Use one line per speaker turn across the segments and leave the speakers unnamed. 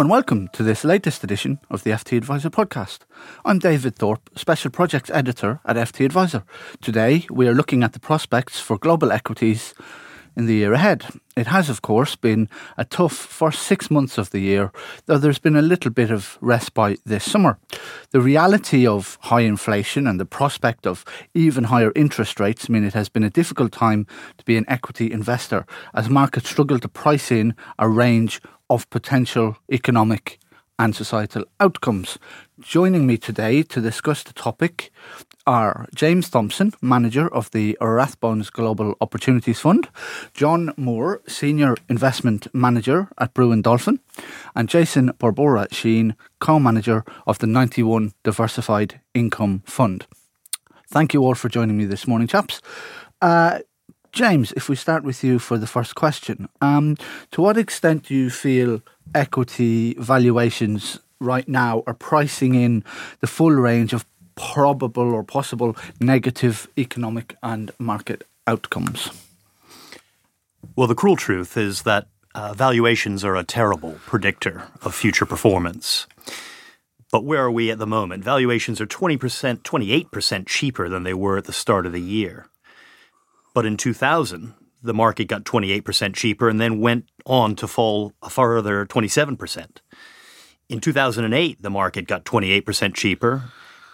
And welcome to this latest edition of the FT Adviser podcast. I'm David Thorpe, Special Projects Editor at FT Adviser. Today we are looking at the prospects for global equities in the year ahead. It has, of course, been a tough first six months of the year, though there's been a little bit of respite this summer. The reality of high inflation and the prospect of even higher interest rates mean it has been a difficult time to be an equity investor as markets struggle to price in a range of potential economic and societal outcomes. Joining me today to discuss the topic are James Thompson, manager of the Rathbones Global Opportunities Fund, John Moore, senior investment manager at Brewin Dolphin, and Jason Borbora Sheen, co manager of the 91 Diversified Income Fund. Thank you all for joining me this morning, chaps. Uh, James, if we start with you for the first question, um, to what extent do you feel equity valuations right now are pricing in the full range of probable or possible negative economic and market outcomes?
Well, the cruel truth is that uh, valuations are a terrible predictor of future performance. But where are we at the moment? Valuations are 20%, 28% cheaper than they were at the start of the year. But in 2000, the market got 28% cheaper and then went on to fall a further 27%. In 2008, the market got 28% cheaper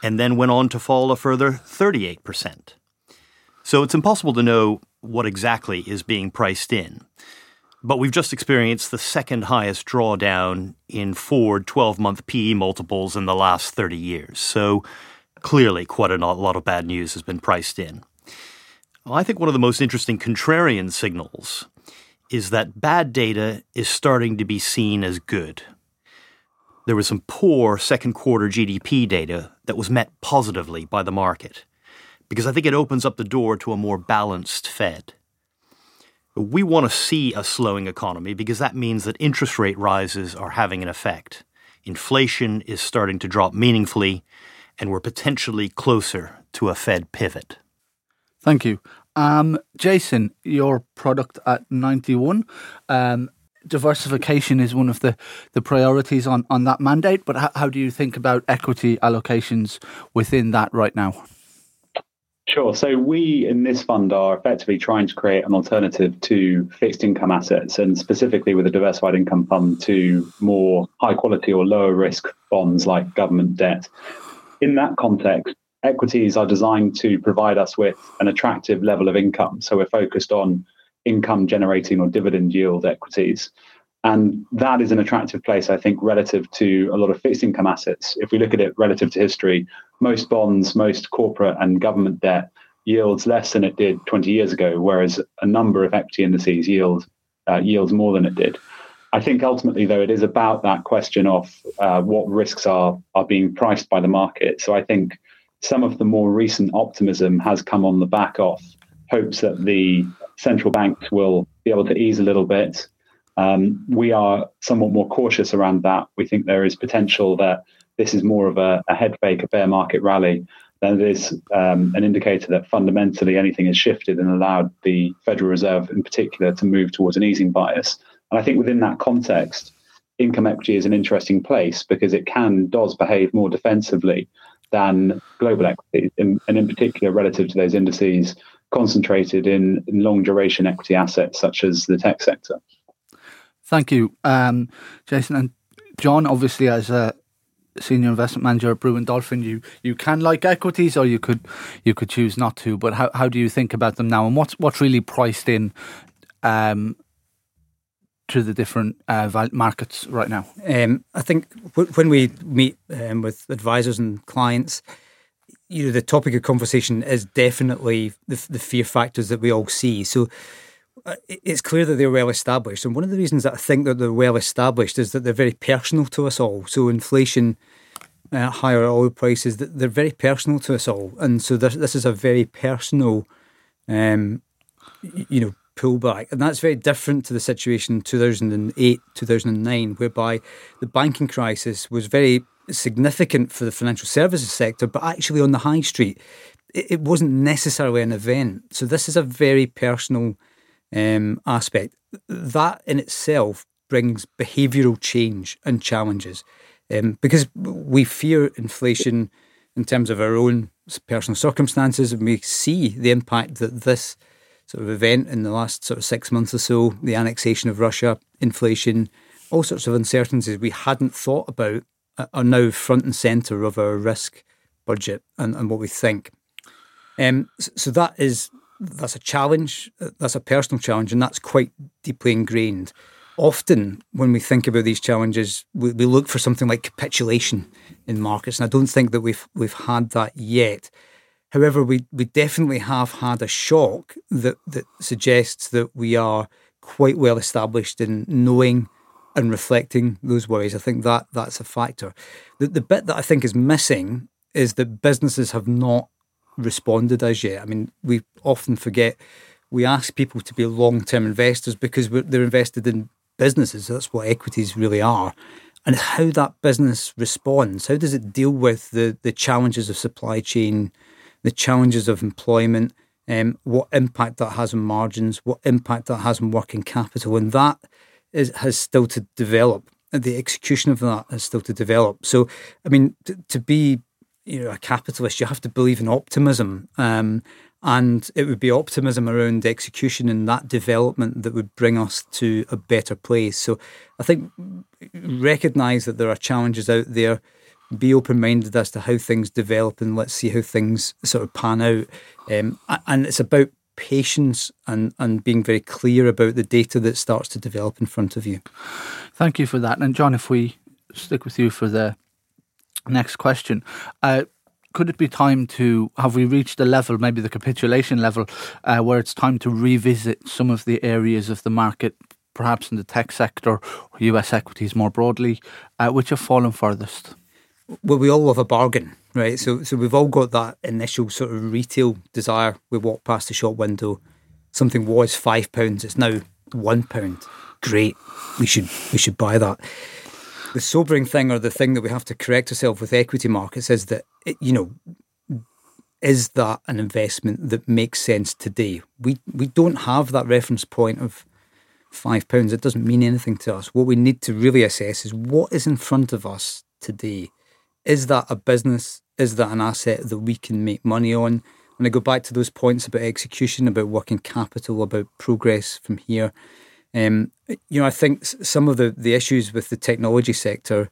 and then went on to fall a further 38%. So it's impossible to know what exactly is being priced in. But we've just experienced the second highest drawdown in forward 12 month PE multiples in the last 30 years. So clearly, quite a lot of bad news has been priced in. I think one of the most interesting contrarian signals is that bad data is starting to be seen as good. There was some poor second quarter GDP data that was met positively by the market because I think it opens up the door to a more balanced Fed. We want to see a slowing economy because that means that interest rate rises are having an effect. Inflation is starting to drop meaningfully, and we're potentially closer to a Fed pivot.
Thank you. Um, Jason, your product at 91. Um, diversification is one of the, the priorities on, on that mandate, but how, how do you think about equity allocations within that right now?
Sure. So we in this fund are effectively trying to create an alternative to fixed income assets and specifically with a diversified income fund to more high quality or lower risk bonds like government debt. In that context, equities are designed to provide us with an attractive level of income. So we're focused on income generating or dividend yield equities. And that is an attractive place, I think, relative to a lot of fixed income assets. If we look at it relative to history, most bonds, most corporate and government debt yields less than it did 20 years ago, whereas a number of equity indices yield uh, yields more than it did. I think ultimately, though, it is about that question of uh, what risks are are being priced by the market. So I think some of the more recent optimism has come on the back of hopes that the central banks will be able to ease a little bit. Um, we are somewhat more cautious around that. We think there is potential that this is more of a, a head fake, a bear market rally, than it is um, an indicator that fundamentally anything has shifted and allowed the Federal Reserve in particular to move towards an easing bias. And I think within that context, income equity is an interesting place because it can does behave more defensively than global equities, and in particular relative to those indices concentrated in, in long duration equity assets such as the tech sector.
Thank you, um, Jason and John. Obviously, as a senior investment manager at Brewin Dolphin, you you can like equities, or you could you could choose not to. But how how do you think about them now, and what's what's really priced in um, to the different uh, markets right now?
Um, I think w- when we meet um, with advisors and clients, you know, the topic of conversation is definitely the, the fear factors that we all see. So uh, it's clear that they're well established, and one of the reasons that I think that they're well established is that they're very personal to us all. So inflation. Uh, higher oil prices, they're very personal to us all. And so this, this is a very personal, um, you know, pullback. And that's very different to the situation in 2008, 2009, whereby the banking crisis was very significant for the financial services sector, but actually on the high street, it, wasn't necessarily an event. So this is a very personal um, aspect. That in itself brings behavioural change and challenges. Um, because we fear inflation in terms of our own personal circumstances, and we see the impact that this sort of event in the last sort of six months or so, the annexation of Russia, inflation, all sorts of uncertainties we hadn't thought about are now front and centre of our risk budget and, and what we think. Um, so that is that's a challenge. That's a personal challenge, and that's quite deeply ingrained. Often, when we think about these challenges, we, we look for something like capitulation in markets, and I don't think that we've we've had that yet. However, we, we definitely have had a shock that, that suggests that we are quite well established in knowing and reflecting those worries. I think that that's a factor. The, the bit that I think is missing is that businesses have not responded as yet. I mean, we often forget we ask people to be long term investors because they're invested in businesses. That's what equities really are. And how that business responds, how does it deal with the, the challenges of supply chain, the challenges of employment, um, what impact that has on margins, what impact that has on working capital, and that is, has still to develop. The execution of that has still to develop. So, I mean, to, to be you know a capitalist, you have to believe in optimism, um, and it would be optimism around execution and that development that would bring us to a better place. So I think recognize that there are challenges out there. Be open minded as to how things develop, and let's see how things sort of pan out. Um, and it's about patience and, and being very clear about the data that starts to develop in front of you.
Thank you for that. And John, if we stick with you for the Next question. Uh, could it be time to have we reached a level, maybe the capitulation level, uh, where it's time to revisit some of the areas of the market, perhaps in the tech sector or US equities more broadly, uh, which have fallen furthest?
Well, we all love a bargain, right? So, so we've all got that initial sort of retail desire. We walk past the shop window, something was five pounds, it's now one pound. Great, we should we should buy that the sobering thing or the thing that we have to correct ourselves with equity markets is that, it, you know, is that an investment that makes sense today? We we don't have that reference point of five pounds. It doesn't mean anything to us. What we need to really assess is what is in front of us today. Is that a business? Is that an asset that we can make money on? And I go back to those points about execution, about working capital, about progress from here. Um, you know, I think some of the, the issues with the technology sector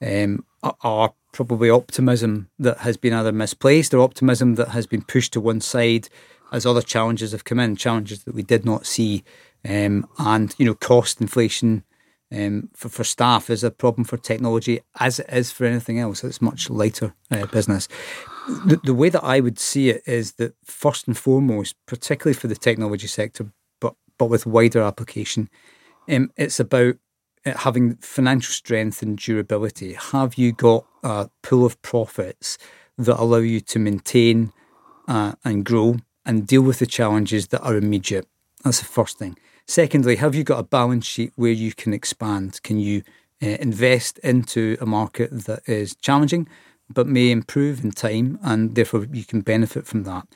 um, are probably optimism that has been either misplaced or optimism that has been pushed to one side as other challenges have come in, challenges that we did not see. Um, and, you know, cost inflation um, for, for staff is a problem for technology as it is for anything else. It's much lighter uh, business. The, the way that I would see it is that first and foremost, particularly for the technology sector, but but with wider application. Um, it's about uh, having financial strength and durability. Have you got a pool of profits that allow you to maintain uh, and grow and deal with the challenges that are immediate? That's the first thing. Secondly, have you got a balance sheet where you can expand? Can you uh, invest into a market that is challenging but may improve in time and therefore you can benefit from that?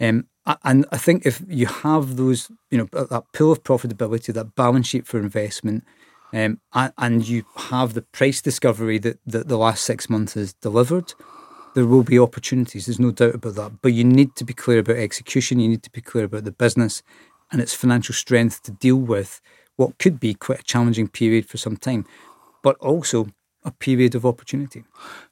Um, and I think if you have those, you know, that pool of profitability, that balance sheet for investment, um, and, you have the price discovery that, that the last six months has delivered, there will be opportunities. There's no doubt about that. But you need to be clear about execution. You need to be clear about the business and its financial strength to deal with what could be quite a challenging period for some time, but also a period of opportunity.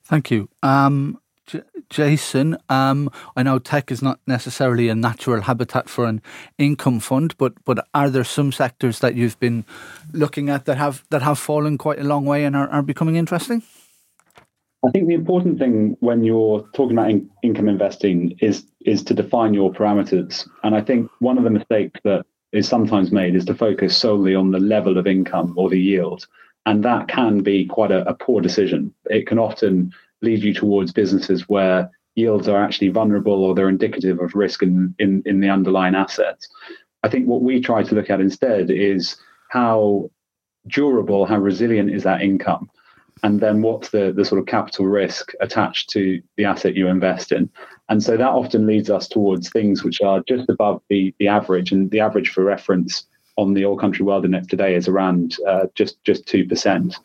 Thank you. Um, J- Jason, um, I know tech is not necessarily a natural habitat for an income fund, but but are there some sectors that you've been looking at that have that have fallen quite a long way and are, are becoming interesting?
I think the important thing when you're talking about in- income investing is is to define your parameters. And I think one of the mistakes that is sometimes made is to focus solely on the level of income or the yield, and that can be quite a, a poor decision. It can often lead you towards businesses where yields are actually vulnerable or they're indicative of risk in, in, in the underlying assets. I think what we try to look at instead is how durable, how resilient is that income? And then what's the, the sort of capital risk attached to the asset you invest in? And so that often leads us towards things which are just above the, the average. And the average for reference on the All Country World Index today is around uh, just just two percent.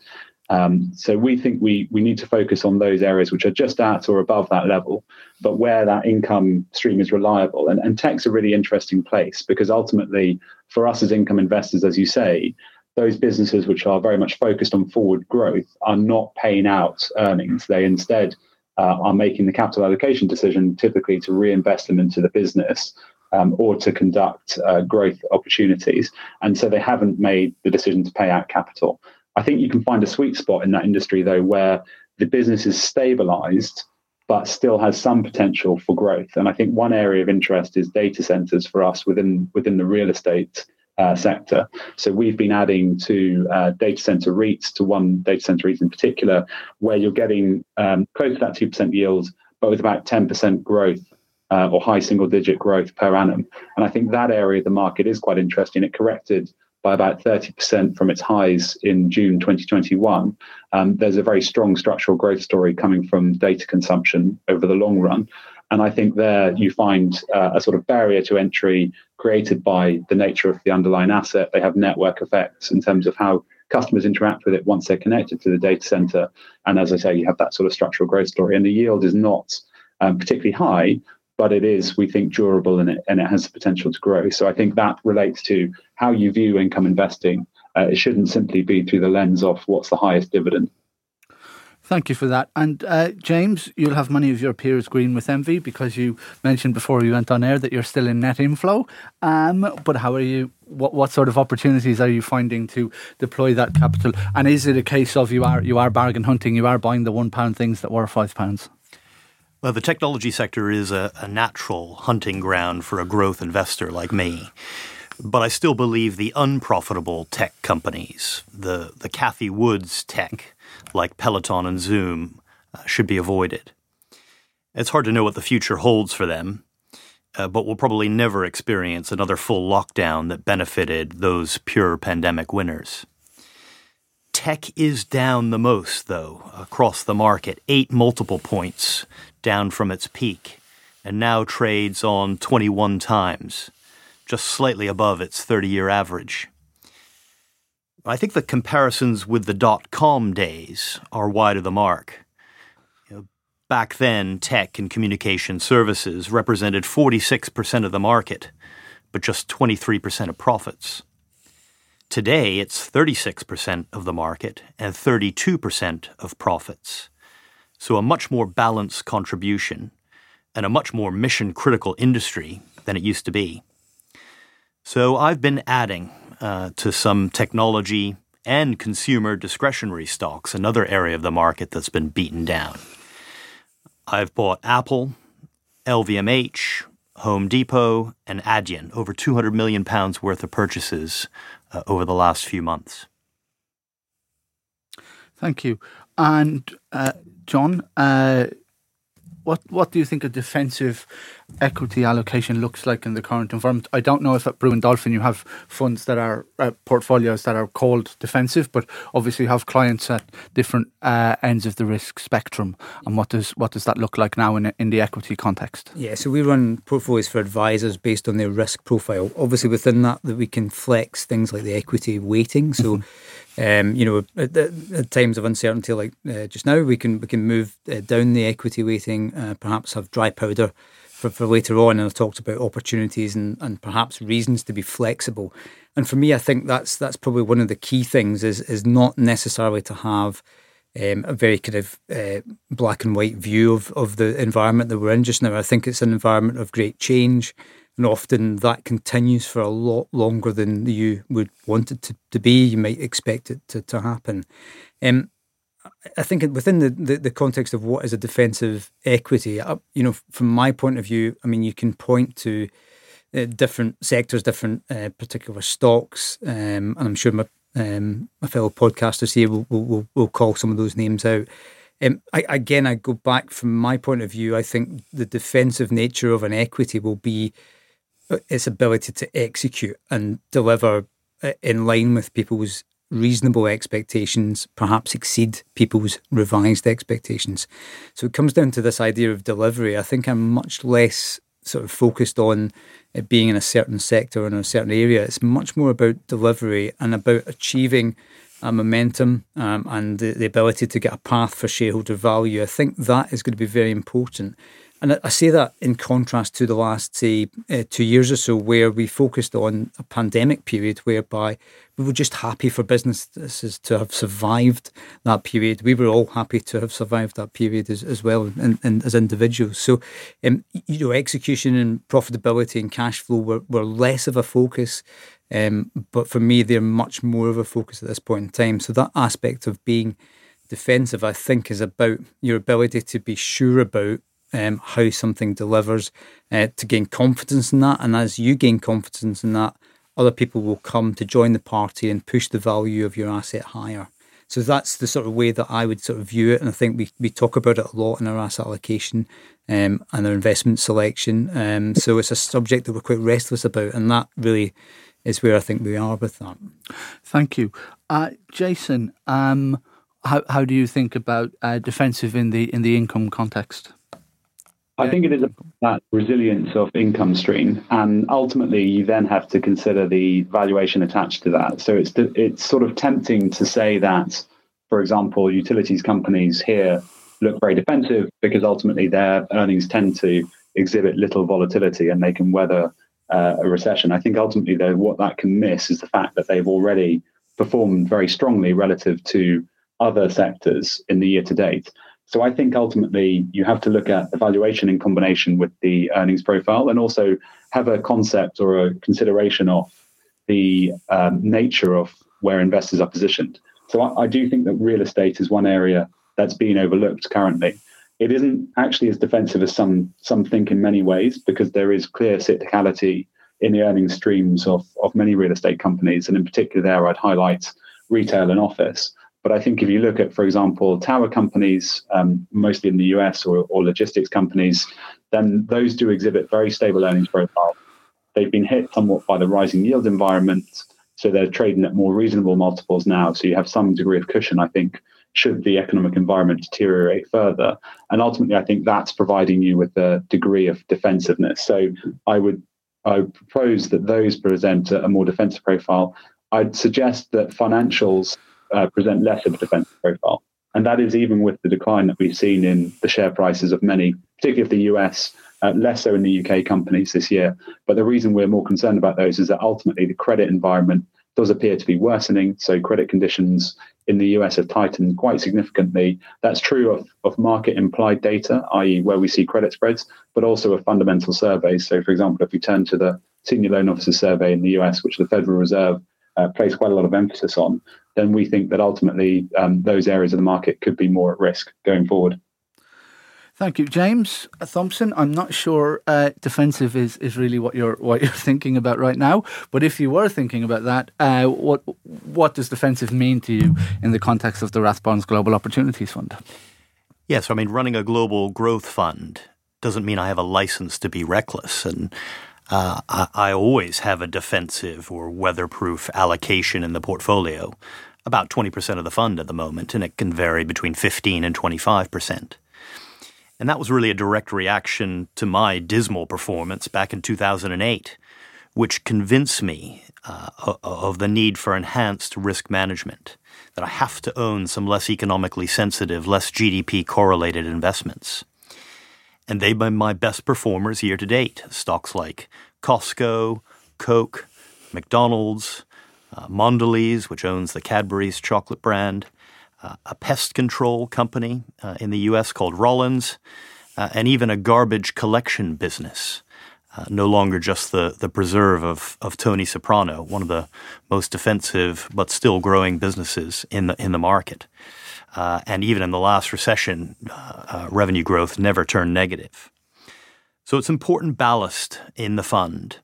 Um, so we think we we need to focus on those areas which are just at or above that level, but where that income stream is reliable. And, and tech's a really interesting place because ultimately, for us as income investors, as you say, those businesses which are very much focused on forward growth are not paying out earnings. They instead uh, are making the capital allocation decision typically to reinvest them into the business um, or to conduct uh, growth opportunities. And so they haven't made the decision to pay out capital. I think you can find a sweet spot in that industry, though, where the business is stabilized but still has some potential for growth. And I think one area of interest is data centers for us within within the real estate uh, sector. So we've been adding to uh, data center REITs, to one data center REIT in particular, where you're getting um, close to that 2% yield, but with about 10% growth uh, or high single digit growth per annum. And I think that area of the market is quite interesting. It corrected by about 30% from its highs in June 2021. Um, there's a very strong structural growth story coming from data consumption over the long run. And I think there you find uh, a sort of barrier to entry created by the nature of the underlying asset. They have network effects in terms of how customers interact with it once they're connected to the data center. And as I say, you have that sort of structural growth story. And the yield is not um, particularly high, but it is, we think, durable and it, and it has the potential to grow. So I think that relates to how you view income investing. Uh, it shouldn't simply be through the lens of what's the highest dividend.
Thank you for that. And uh, James, you'll have many of your peers green with envy because you mentioned before you went on air that you're still in net inflow. Um, but how are you? What what sort of opportunities are you finding to deploy that capital? And is it a case of you are you are bargain hunting? You are buying the one pound things that were five pounds?
Well, the technology sector is a, a natural hunting ground for a growth investor like me. But I still believe the unprofitable tech companies, the, the Cathie Wood's tech, like Peloton and Zoom uh, should be avoided. It's hard to know what the future holds for them, uh, but we'll probably never experience another full lockdown that benefited those pure pandemic winners. Tech is down the most, though, across the market, eight multiple points down from its peak, and now trades on 21 times, just slightly above its 30 year average. I think the comparisons with the dot com days are wide of the mark. You know, back then, tech and communication services represented 46% of the market, but just 23% of profits. Today, it's 36% of the market and 32% of profits. So, a much more balanced contribution and a much more mission critical industry than it used to be. So, I've been adding uh, to some technology and consumer discretionary stocks, another area of the market that's been beaten down. I've bought Apple, LVMH, Home Depot, and Adyen, over 200 million pounds worth of purchases uh, over the last few months.
Thank you. And uh, John, uh, what what do you think a defensive equity allocation looks like in the current environment? I don't know if at Brewin Dolphin you have funds that are uh, portfolios that are called defensive, but obviously you have clients at different uh, ends of the risk spectrum. And what does what does that look like now in in the equity context?
Yeah, so we run portfolios for advisors based on their risk profile. Obviously, within that, that we can flex things like the equity weighting. So. Um, you know, at, at, times of uncertainty like uh, just now, we can we can move uh, down the equity weighting, uh, perhaps have dry powder for, for later on. And I've talked about opportunities and, and perhaps reasons to be flexible. And for me, I think that's that's probably one of the key things is is not necessarily to have um, a very kind of uh, black and white view of, of the environment that we're in just now. I think it's an environment of great change and often that continues for a lot longer than you would want it to, to be. You might expect it to, to happen. Um, I think within the, the, the, context of what is a defensive equity, uh, you know, from my point of view, I mean, you can point to uh, different sectors, different uh, particular stocks, um, and I'm sure my um, my fellow podcasters here will, will, will call some of those names out. Um, I, again, I go back from my point of view. I think the defensive nature of an equity will be its ability to execute and deliver uh, in line with people's reasonable expectations, perhaps exceed people's revised expectations. So it comes down to this idea of delivery. I think I'm much less sort of focused on it being in a certain sector or in a certain area. It's much more about delivery and about achieving a momentum um, and the, the ability to get a path for shareholder value. I think that is going to be very important. And I say that in contrast to the last, say, uh, two years or so, where we focused on a pandemic period whereby we were just happy for businesses to have survived that period. We were all happy to have survived that period as, as well and, and as individuals. So, um, you know, execution and profitability and cash flow were, were less of a focus. Um, but for me, they're much more of a focus at this point in time. So that aspect of being defensive, I think, is about your ability to be sure about um, how something delivers, uh, to gain confidence in that. And as you gain confidence in that, other people will come to join the party and push the value of your asset higher. So that's the sort of way that I would sort of view it. And I think we, we talk about it a lot in our asset allocation um, and our investment selection. Um, so it's a subject that we're quite restless about. And that really is where I think we are with that.
Thank you. Uh, Jason, um, how, how do you think about uh, defensive in the in the income context?
I think it is that resilience of income stream, and ultimately you then have to consider the valuation attached to that. So it's it's sort of tempting to say that, for example, utilities companies here look very defensive because ultimately their earnings tend to exhibit little volatility and they can weather uh, a recession. I think ultimately though what that can miss is the fact that they've already performed very strongly relative to other sectors in the year to date. So I think ultimately you have to look at the valuation in combination with the earnings profile and also have a concept or a consideration of the um, nature of where investors are positioned. So I, I, do think that real estate is one area that's being overlooked currently. It isn't actually as defensive as some some think in many ways because there is clear cyclicality in the earnings streams of, of many real estate companies. And in particular there I'd highlight retail and office. But I think if you look at, for example, tower companies, um, mostly in the US or, or logistics companies, then those do exhibit very stable earnings profile. They've been hit somewhat by the rising yield environment, so they're trading at more reasonable multiples now. So you have some degree of cushion, I think, should the economic environment deteriorate further. And ultimately, I think that's providing you with a degree of defensiveness. So I would I would propose that those present a more defensive profile. I'd suggest that financials uh, present less of a defensive profile. And that is even with the decline that we've seen in the share prices of many, particularly of the US, uh, less so in the UK companies this year. But the reason we're more concerned about those is that ultimately the credit environment does appear to be worsening. So credit conditions in the US have tightened quite significantly. That's true of, of market implied data, i.e., where we see credit spreads, but also of fundamental surveys. So, for example, if we turn to the senior loan officer survey in the US, which the Federal Reserve uh, place quite a lot of emphasis on, then we think that ultimately um, those areas of the market could be more at risk going forward.
Thank you, James Thompson. I'm not sure uh, defensive is, is really what you're what you're thinking about right now. But if you were thinking about that, uh, what what does defensive mean to you in the context of the Rathbones Global Opportunities Fund?
Yes, I mean running a global growth fund doesn't mean I have a license to be reckless, and uh, I, I always have a defensive or weatherproof allocation in the portfolio, about 20% of the fund at the moment, and it can vary between 15 and 25%. And that was really a direct reaction to my dismal performance back in 2008, which convinced me uh, of the need for enhanced risk management, that I have to own some less economically sensitive, less GDP correlated investments and they've been my best performers year to date. Stocks like Costco, Coke, McDonald's, uh, Mondelez, which owns the Cadbury's chocolate brand, uh, a pest control company uh, in the U.S. called Rollins, uh, and even a garbage collection business. Uh, no longer just the, the preserve of, of Tony Soprano, one of the most defensive but still growing businesses in the in the market. Uh, and even in the last recession, uh, uh, revenue growth never turned negative. So it's important ballast in the fund.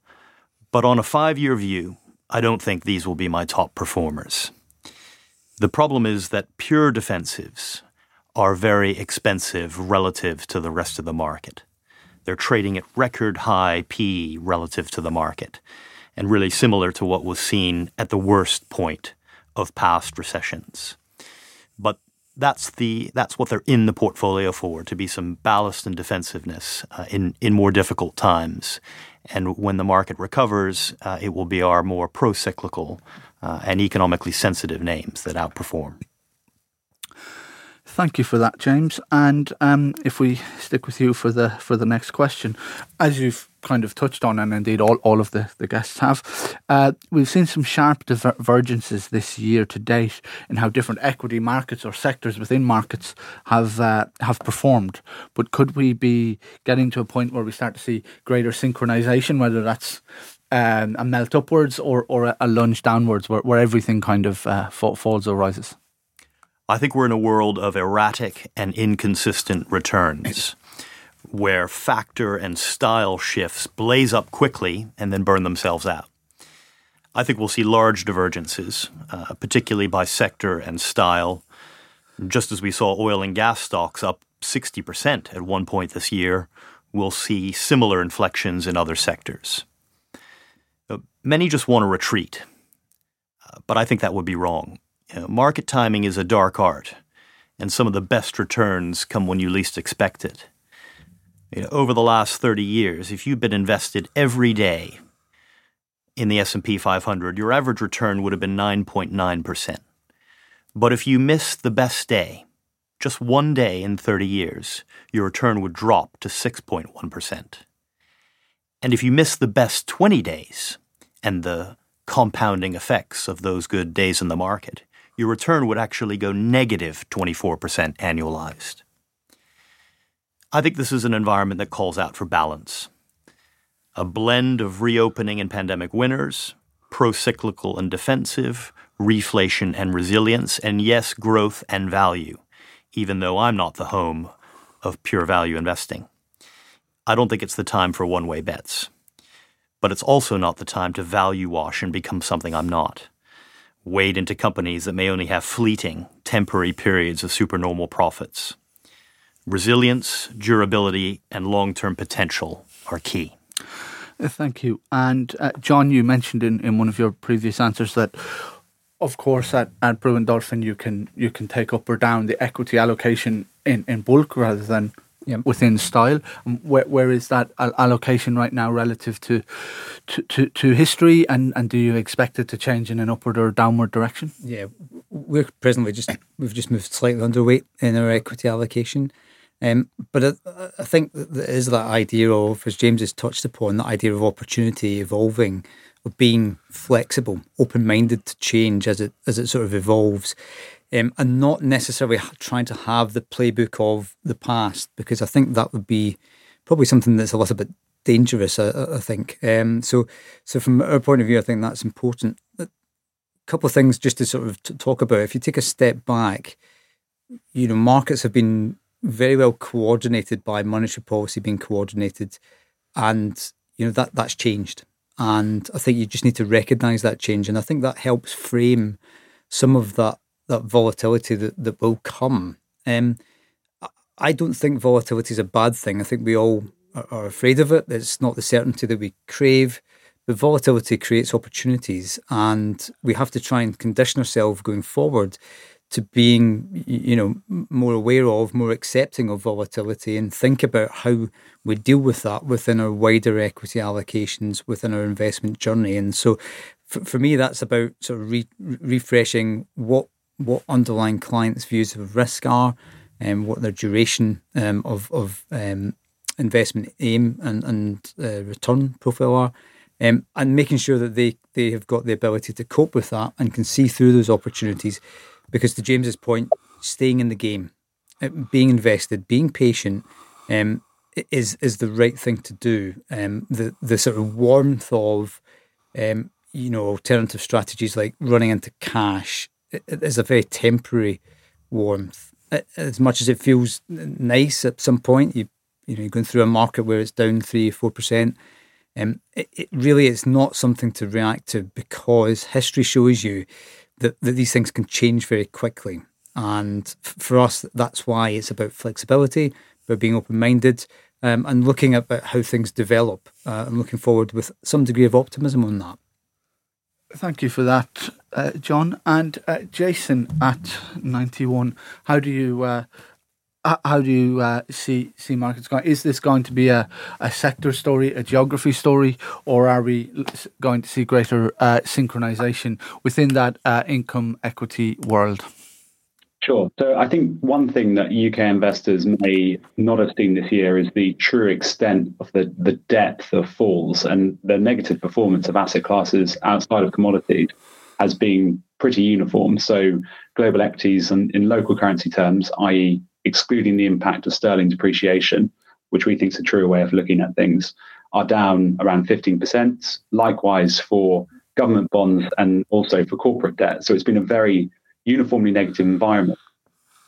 But on a five year view, I don't think these will be my top performers. The problem is that pure defensives are very expensive relative to the rest of the market. They're trading at record high PE relative to the market, and really similar to what was seen at the worst point of past recessions. That's the that's what they're in the portfolio for to be some ballast and defensiveness uh, in in more difficult times. And when the market recovers, uh, it will be our more pro-cyclical uh, and economically sensitive names that outperform.
Thank you for that, James. And um, if we stick with you for the for the next question, as you've kind of touched on, and indeed all, all of the, the guests have, uh, we've seen some sharp divergences this year to date in how different equity markets or sectors within markets have uh, have performed. But could we be getting to a point where we start to see greater synchronization, whether that's um, a melt upwards or, or a lunge downwards, where, where everything kind of uh, falls or rises?
I think we're in a world of erratic and inconsistent returns where factor and style shifts blaze up quickly and then burn themselves out. I think we'll see large divergences, uh, particularly by sector and style. Just as we saw oil and gas stocks up 60% at one point this year, we'll see similar inflections in other sectors. Uh, many just want to retreat, uh, but I think that would be wrong. You know, market timing is a dark art, and some of the best returns come when you least expect it. You know, over the last 30 years, if you've been invested every day in the S&P 500, your average return would have been 9.9%. But if you missed the best day, just one day in 30 years, your return would drop to 6.1%. And if you missed the best 20 days and the compounding effects of those good days in the market, your return would actually go negative 24% annualized. I think this is an environment that calls out for balance. A blend of reopening and pandemic winners, pro cyclical and defensive, reflation and resilience, and yes, growth and value, even though I'm not the home of pure value investing. I don't think it's the time for one way bets. But it's also not the time to value wash and become something I'm not wade into companies that may only have fleeting, temporary periods of supernormal profits. Resilience, durability, and long term potential are key.
Uh, thank you. And uh, John, you mentioned in, in one of your previous answers that, of course, at, at Brewin Dolphin, you can you can take up or down the equity allocation in, in bulk rather than yep. within style. Where, where is that allocation right now relative to, to, to, to, history? And, and do you expect it to change in an upward or downward direction?
Yeah, we're presently just we've just moved slightly underweight in our equity allocation. Um, but I, I think there is that idea of, as James has touched upon, that idea of opportunity evolving, of being flexible, open minded to change as it as it sort of evolves um, and not necessarily trying to have the playbook of the past because I think that would be probably something that's a little bit dangerous. I, I think um, so. So from our point of view, I think that's important. A couple of things just to sort of talk about. If you take a step back, you know, markets have been very well coordinated by monetary policy being coordinated, and you know that that's changed. And I think you just need to recognise that change, and I think that helps frame some of that that volatility that, that will come. Um, I don't think volatility is a bad thing. I think we all are, afraid of it. It's not the certainty that we crave. But volatility creates opportunities, and we have to try and condition ourselves going forward to being, you know, more aware of, more accepting of volatility, and think about how we deal with that within our wider equity allocations within our investment journey. And so, for, for me, that's about sort of re- refreshing what what underlying clients' views of risk are, and um, what their duration um, of of um, investment aim and and uh, return profile are, um, and making sure that they they have got the ability to cope with that and can see through those opportunities. Because to James's point, staying in the game, uh, being invested, being patient. Um, is is the right thing to do. Um, the the sort of warmth of you know alternative strategies like running into cash it is a very temporary warmth. As much as it feels nice at some point, you you know you're going through a market where it's down three four percent. Um, it, really is not something to react to because history shows you that, that these things can change very quickly. And for us, that's why it's about flexibility, about being open minded, um, and looking at how things develop. Uh, I'm looking forward with some degree of optimism on that.
Thank you for that, uh, John. And uh, Jason at 91, how do you. Uh, how do you uh, see see markets going? Is this going to be a, a sector story, a geography story, or are we going to see greater uh, synchronization within that uh, income equity world?
Sure. So I think one thing that UK investors may not have seen this year is the true extent of the, the depth of falls and the negative performance of asset classes outside of commodities has been pretty uniform. So global equities and in local currency terms, i.e., excluding the impact of sterling depreciation, which we think is a truer way of looking at things, are down around 15%. Likewise for government bonds and also for corporate debt. So it's been a very uniformly negative environment.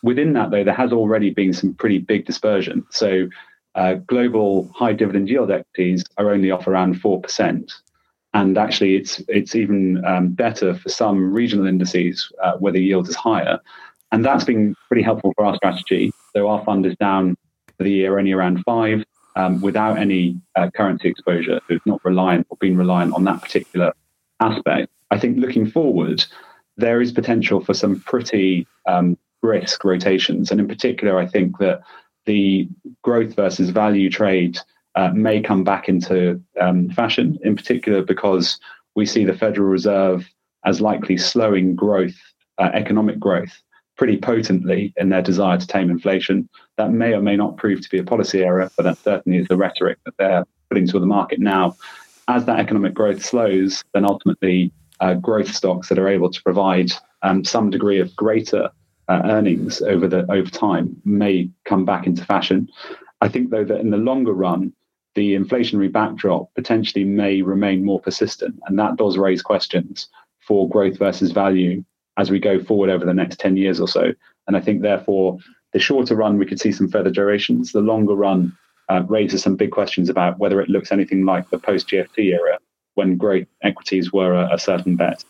Within that, though, there has already been some pretty big dispersion. So uh, global high dividend yield equities are only off around 4%. And actually, it's it's even um, better for some regional indices uh, where the yield is higher. And that's been pretty helpful for our strategy. So our fund is down for the year only around five um, without any uh, currency exposure. So it's not reliant or being reliant on that particular aspect. I think looking forward, there is potential for some pretty um, brisk rotations. And in particular, I think that the growth versus value trade uh, may come back into um, fashion, in particular because we see the Federal Reserve as likely slowing growth, uh, economic growth, pretty potently in their desire to tame inflation. That may or may not prove to be a policy error, but that certainly is the rhetoric that they're putting to the market now. As that economic growth slows, then ultimately uh, growth stocks that are able to provide um, some degree of greater uh, earnings over the over time may come back into fashion. I think though that in the longer run, the inflationary backdrop potentially may remain more persistent, and that does raise questions for growth versus value as we go forward over the next 10 years or so. And I think, therefore, the shorter run, we could see some further durations. The longer run uh, raises some big questions about whether it looks anything like the post GFC era when great equities were a, a, certain bet.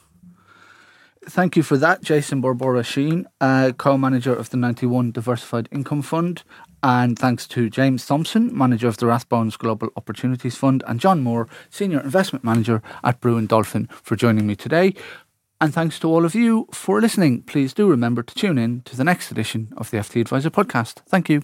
Thank you for that, Jason Borbora Sheen, uh, co manager of the 91 Diversified Income Fund. And thanks to James Thompson, manager of the Rathbones Global Opportunities Fund, and John Moore, senior investment manager at Brewin Dolphin, for joining me today. And thanks to all of you for listening. Please do remember to tune in to the next edition of the FT Adviser podcast. Thank you.